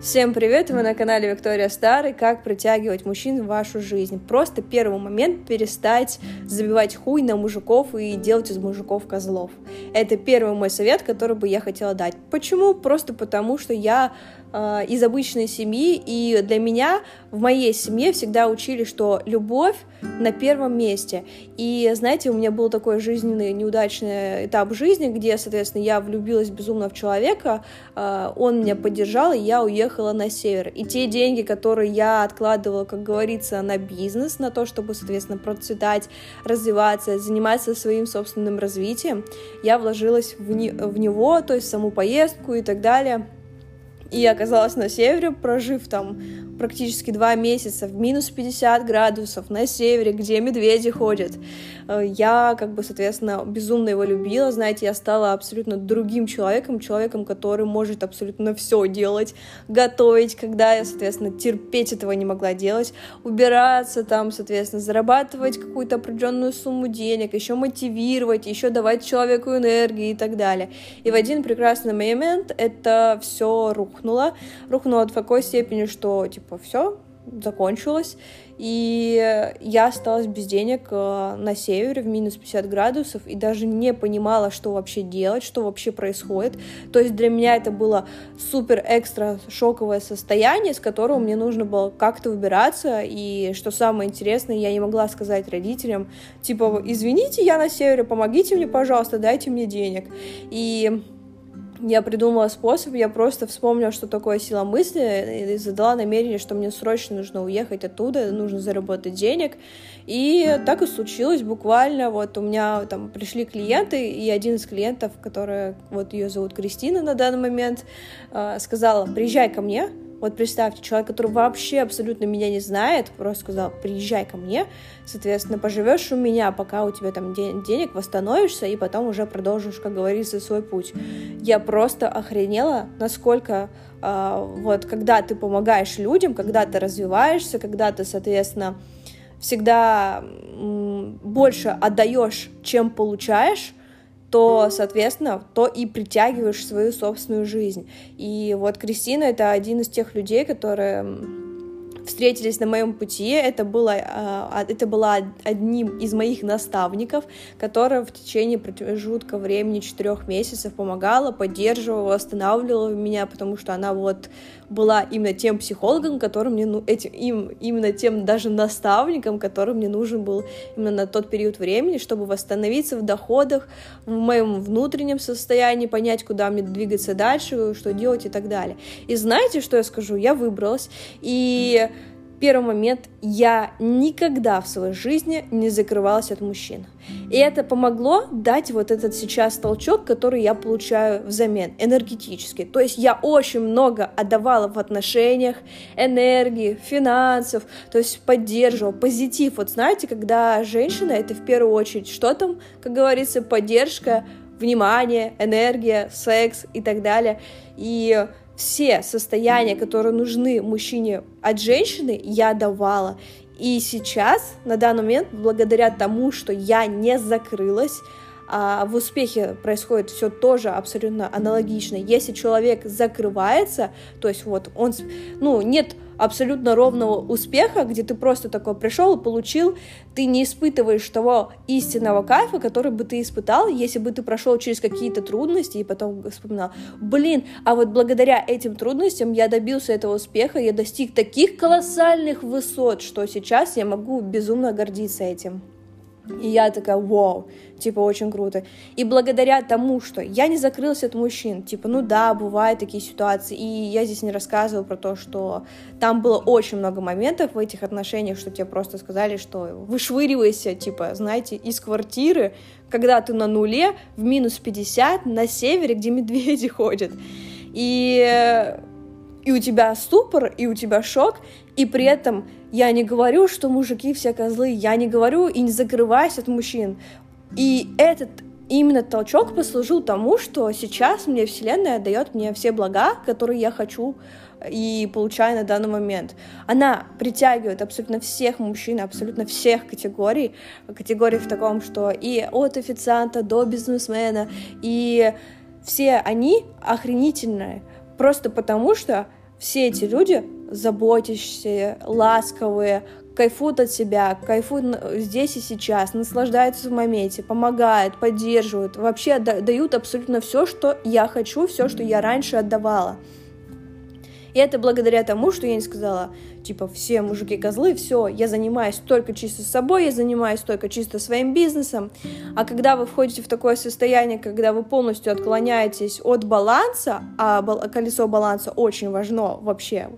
Всем привет! Вы на канале Виктория Стар и как притягивать мужчин в вашу жизнь. Просто первый момент перестать забивать хуй на мужиков и делать из мужиков козлов. Это первый мой совет, который бы я хотела дать. Почему? Просто потому, что я э, из обычной семьи, и для меня в моей семье всегда учили, что любовь на первом месте. И знаете, у меня был такой жизненный неудачный этап жизни, где, соответственно, я влюбилась безумно в человека, э, он меня поддержал, и я уехала на север. И те деньги, которые я откладывала, как говорится, на бизнес, на то, чтобы, соответственно, процветать, развиваться, заниматься своим собственным развитием, я вложилась в, не, в него, то есть в саму поездку и так далее. И оказалась на севере, прожив там практически два месяца в минус 50 градусов на севере, где медведи ходят. Э, я, как бы, соответственно, безумно его любила. Знаете, я стала абсолютно другим человеком, человеком, который может абсолютно все делать, готовить, когда я, соответственно, терпеть этого не могла делать, убираться там, соответственно, зарабатывать какую-то определенную сумму денег, еще мотивировать, еще давать человеку энергии и так далее. И в один прекрасный момент это все рухнуло. Рухнуло в такой степени, что, типа, типа, все, закончилось, и я осталась без денег э, на севере в минус 50 градусов и даже не понимала, что вообще делать, что вообще происходит. То есть для меня это было супер экстра шоковое состояние, с которого мне нужно было как-то выбираться, и что самое интересное, я не могла сказать родителям, типа, извините, я на севере, помогите мне, пожалуйста, дайте мне денег. И я придумала способ, я просто вспомнила, что такое сила мысли, и задала намерение, что мне срочно нужно уехать оттуда, нужно заработать денег. И так и случилось буквально. Вот у меня там пришли клиенты, и один из клиентов, которая, вот ее зовут Кристина на данный момент, э, сказала, приезжай ко мне, вот представьте, человек, который вообще абсолютно меня не знает, просто сказал, приезжай ко мне, соответственно, поживешь у меня, пока у тебя там денег восстановишься, и потом уже продолжишь, как говорится, свой путь. Я просто охренела, насколько э, вот когда ты помогаешь людям, когда ты развиваешься, когда ты, соответственно, всегда больше отдаешь, чем получаешь, то, соответственно, то и притягиваешь свою собственную жизнь. И вот Кристина — это один из тех людей, которые встретились на моем пути. Это было, а, это была одним из моих наставников, которая в течение промежутка времени четырех месяцев помогала, поддерживала, восстанавливала меня, потому что она вот была именно тем психологом, которым мне, ну, этим, им, именно тем даже наставником, который мне нужен был именно на тот период времени, чтобы восстановиться в доходах, в моем внутреннем состоянии, понять, куда мне двигаться дальше, что делать и так далее. И знаете, что я скажу? Я выбралась, и первый момент, я никогда в своей жизни не закрывалась от мужчин. И это помогло дать вот этот сейчас толчок, который я получаю взамен, энергетически. То есть я очень много отдавала в отношениях, энергии, финансов, то есть поддерживала, позитив. Вот знаете, когда женщина, это в первую очередь, что там, как говорится, поддержка, внимание, энергия, секс и так далее. И все состояния, которые нужны мужчине от женщины, я давала. И сейчас, на данный момент, благодаря тому, что я не закрылась, а в успехе происходит все тоже абсолютно аналогично. Если человек закрывается, то есть вот он, ну, нет абсолютно ровного успеха, где ты просто такой пришел и получил, ты не испытываешь того истинного кайфа, который бы ты испытал, если бы ты прошел через какие-то трудности и потом вспоминал, блин, а вот благодаря этим трудностям я добился этого успеха, я достиг таких колоссальных высот, что сейчас я могу безумно гордиться этим. И я такая, вау, типа, очень круто. И благодаря тому, что я не закрылась от мужчин, типа, ну да, бывают такие ситуации, и я здесь не рассказывала про то, что там было очень много моментов в этих отношениях, что тебе просто сказали, что вышвыривайся, типа, знаете, из квартиры, когда ты на нуле, в минус 50, на севере, где медведи ходят. И и у тебя ступор, и у тебя шок, и при этом я не говорю, что мужики все козлы, я не говорю и не закрываюсь от мужчин. И этот именно толчок послужил тому, что сейчас мне Вселенная дает мне все блага, которые я хочу и получаю на данный момент. Она притягивает абсолютно всех мужчин, абсолютно всех категорий. Категорий в таком, что и от официанта до бизнесмена, и все они охренительные. Просто потому что все эти люди заботящиеся, ласковые, кайфуют от себя, кайфуют здесь и сейчас, наслаждаются в моменте, помогают, поддерживают, вообще дают абсолютно все, что я хочу, все, что я раньше отдавала. И это благодаря тому, что я не сказала, типа, все мужики козлы, все, я занимаюсь только чисто собой, я занимаюсь только чисто своим бизнесом. А когда вы входите в такое состояние, когда вы полностью отклоняетесь от баланса, а колесо баланса очень важно вообще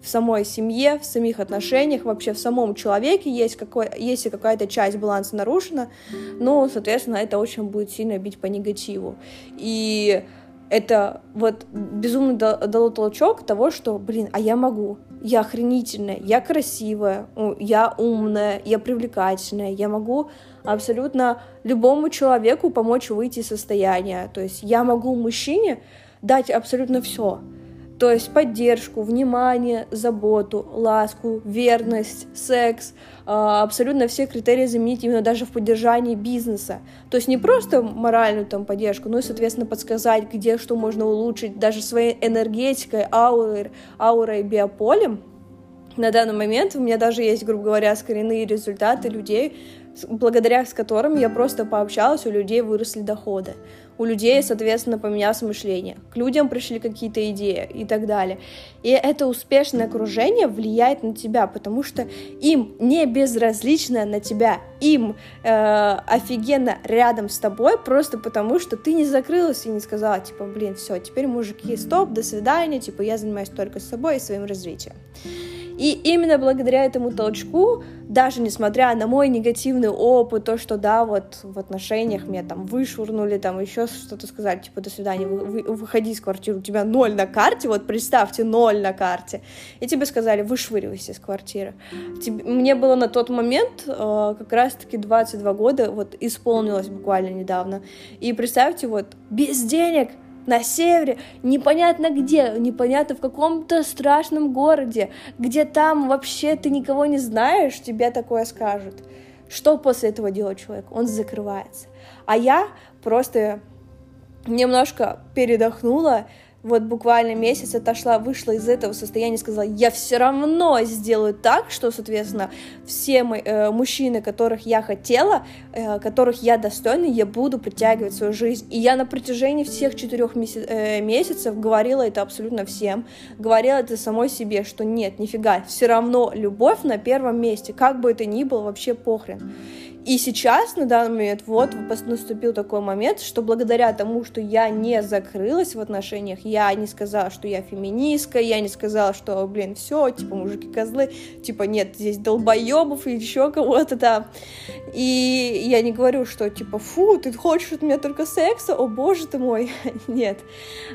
в самой семье, в самих отношениях, вообще в самом человеке есть какой, если какая-то часть баланса нарушена, ну, соответственно, это очень будет сильно бить по негативу. И это вот безумно дало толчок того, что, блин, а я могу, я охренительная, я красивая, я умная, я привлекательная, я могу абсолютно любому человеку помочь выйти из состояния. То есть я могу мужчине дать абсолютно все. То есть поддержку, внимание, заботу, ласку, верность, секс, а, абсолютно все критерии заменить именно даже в поддержании бизнеса. То есть не просто моральную там поддержку, но и, соответственно, подсказать, где что можно улучшить даже своей энергетикой, аурой, аурой, биополем. На данный момент у меня даже есть, грубо говоря, скоренные результаты людей, благодаря с которыми я просто пообщалась, у людей выросли доходы у людей, соответственно, поменялось мышление, к людям пришли какие-то идеи и так далее. И это успешное окружение влияет на тебя, потому что им не безразлично на тебя, им э, офигенно рядом с тобой, просто потому что ты не закрылась и не сказала, типа, блин, все, теперь мужики, стоп, до свидания, типа, я занимаюсь только собой и своим развитием. И именно благодаря этому толчку, даже несмотря на мой негативный опыт, то, что да, вот в отношениях меня там вышвырнули, там еще что-то сказали, типа, до свидания, вы, вы, выходи из квартиры, у тебя ноль на карте, вот представьте, ноль на карте, и тебе сказали, вышвыривайся из квартиры. Тебе, мне было на тот момент э, как раз-таки 22 года, вот исполнилось буквально недавно, и представьте, вот без денег, на севере, непонятно где, непонятно в каком-то страшном городе, где там вообще ты никого не знаешь, тебе такое скажут. Что после этого делает человек? Он закрывается. А я просто немножко передохнула, вот буквально месяц отошла, вышла из этого состояния, сказала, я все равно сделаю так, что, соответственно, все мои, э, мужчины, которых я хотела, э, которых я достойна, я буду притягивать в свою жизнь. И я на протяжении всех четырех меся- э, месяцев говорила это абсолютно всем, говорила это самой себе, что нет, нифига, все равно любовь на первом месте, как бы это ни было, вообще похрен. И сейчас, на данный момент, вот наступил такой момент, что благодаря тому, что я не закрылась в отношениях, я не сказала, что я феминистка, я не сказала, что, блин, все, типа, мужики козлы, типа, нет, здесь долбоебов и еще кого-то там. И я не говорю, что, типа, фу, ты хочешь от меня только секса, о боже ты мой, нет.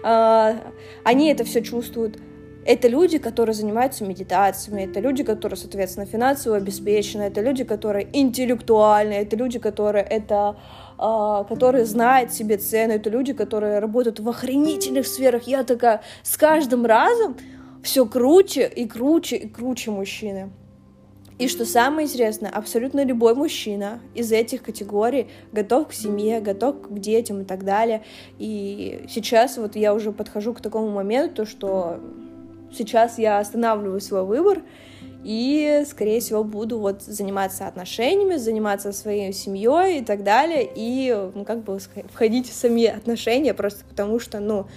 А, они это все чувствуют это люди, которые занимаются медитациями, это люди, которые, соответственно, финансово обеспечены, это люди, которые интеллектуальны, это люди, которые это Uh, которые знают себе цену, это люди, которые работают в охренительных сферах. Я такая, с каждым разом все круче и круче и круче мужчины. И что самое интересное, абсолютно любой мужчина из этих категорий готов к семье, готов к детям и так далее. И сейчас вот я уже подхожу к такому моменту, что сейчас я останавливаю свой выбор и, скорее всего, буду вот заниматься отношениями, заниматься своей семьей и так далее, и, ну, как бы входить в сами отношения, просто потому что, ну,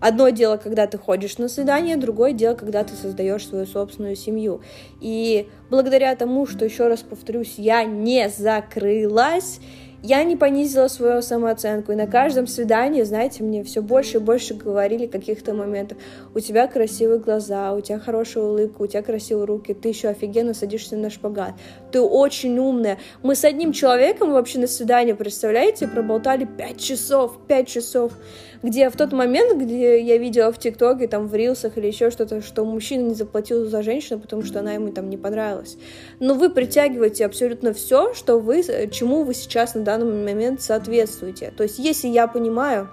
Одно дело, когда ты ходишь на свидание, другое дело, когда ты создаешь свою собственную семью. И благодаря тому, что, еще раз повторюсь, я не закрылась, я не понизила свою самооценку, и на каждом свидании, знаете, мне все больше и больше говорили каких-то моментов. У тебя красивые глаза, у тебя хорошая улыбка, у тебя красивые руки, ты еще офигенно садишься на шпагат. Ты очень умная. Мы с одним человеком вообще на свидание, представляете, проболтали пять часов, пять часов где в тот момент, где я видела в ТикТоке, там, в Рилсах или еще что-то, что мужчина не заплатил за женщину, потому что она ему там не понравилась. Но вы притягиваете абсолютно все, что вы, чему вы сейчас на данный момент соответствуете. То есть, если я понимаю,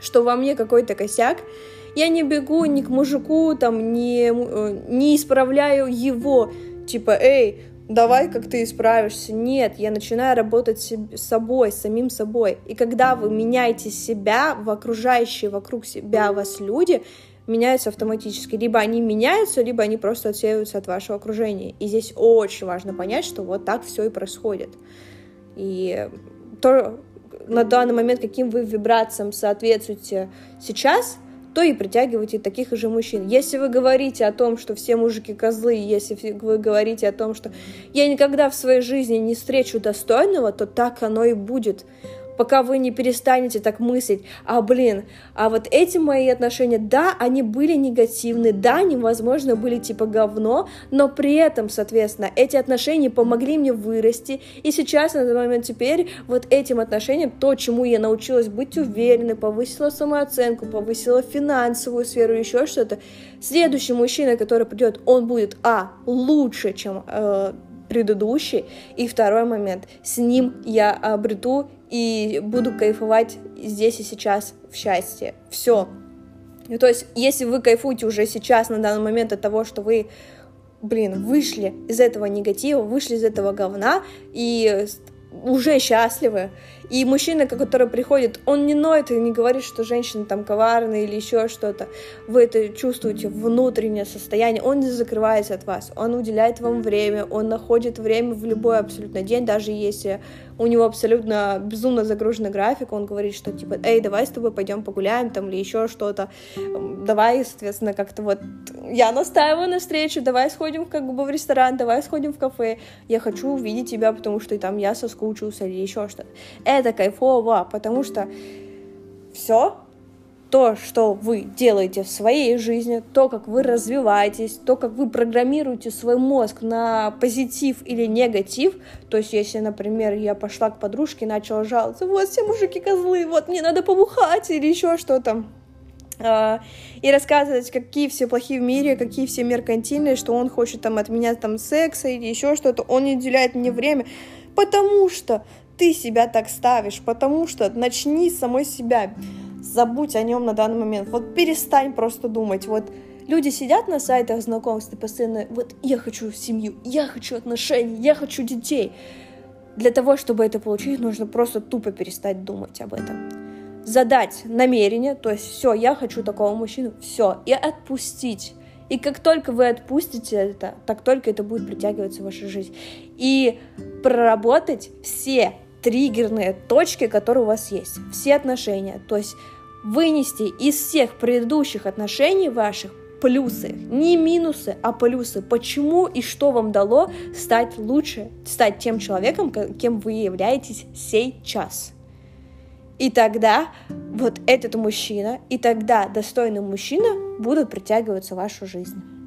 что во мне какой-то косяк, я не бегу ни к мужику, там, не, э, не исправляю его, типа, эй, давай как ты исправишься. Нет, я начинаю работать с собой, с самим собой. И когда вы меняете себя в окружающие вокруг себя вас люди, меняются автоматически. Либо они меняются, либо они просто отсеиваются от вашего окружения. И здесь очень важно понять, что вот так все и происходит. И то на данный момент, каким вы вибрациям соответствуете сейчас, то и притягивайте таких же мужчин. Если вы говорите о том, что все мужики козлы, если вы говорите о том, что я никогда в своей жизни не встречу достойного, то так оно и будет пока вы не перестанете так мыслить, а, блин, а вот эти мои отношения, да, они были негативны, да, они, возможно, были типа говно, но при этом, соответственно, эти отношения помогли мне вырасти, и сейчас, на данный момент теперь, вот этим отношениям, то, чему я научилась быть уверенной, повысила самооценку, повысила финансовую сферу, еще что-то, следующий мужчина, который придет, он будет, а, лучше, чем э, предыдущий, и второй момент, с ним я обрету и буду кайфовать здесь и сейчас в счастье. Все. то есть, если вы кайфуете уже сейчас, на данный момент от того, что вы, блин, вышли из этого негатива, вышли из этого говна и уже счастливы, и мужчина, который приходит, он не ноет и не говорит, что женщина там коварная или еще что-то. Вы это чувствуете, внутреннее состояние. Он не закрывается от вас, он уделяет вам время, он находит время в любой абсолютно день, даже если у него абсолютно безумно загруженный график, он говорит, что типа, эй, давай с тобой пойдем погуляем там или еще что-то, давай, соответственно, как-то вот я настаиваю на встречу, давай сходим как бы в ресторан, давай сходим в кафе, я хочу увидеть тебя, потому что там я соскучился или еще что-то. Это кайфово, потому что все то, что вы делаете в своей жизни, то, как вы развиваетесь, то, как вы программируете свой мозг на позитив или негатив, то есть если, например, я пошла к подружке и начала жаловаться, вот все мужики козлы, вот мне надо побухать или еще что-то, а, и рассказывать, какие все плохие в мире, какие все меркантильные, что он хочет там от меня там секса или еще что-то, он не уделяет мне время, потому что ты себя так ставишь, потому что начни самой себя забудь о нем на данный момент. Вот перестань просто думать. Вот люди сидят на сайтах знакомств и постоянно, вот я хочу семью, я хочу отношений, я хочу детей. Для того, чтобы это получить, нужно просто тупо перестать думать об этом. Задать намерение, то есть все, я хочу такого мужчину, все, и отпустить. И как только вы отпустите это, так только это будет притягиваться в вашу жизнь. И проработать все триггерные точки, которые у вас есть, все отношения. То есть вынести из всех предыдущих отношений ваших плюсы, не минусы, а плюсы. Почему и что вам дало стать лучше, стать тем человеком, кем вы являетесь сейчас. И тогда вот этот мужчина, и тогда достойный мужчина будут притягиваться в вашу жизнь.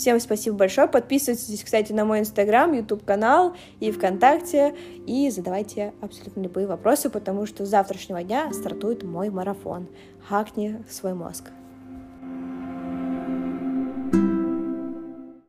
Всем спасибо большое. Подписывайтесь, кстати, на мой инстаграм, YouTube канал и ВКонтакте. И задавайте абсолютно любые вопросы, потому что с завтрашнего дня стартует мой марафон. Хакни свой мозг.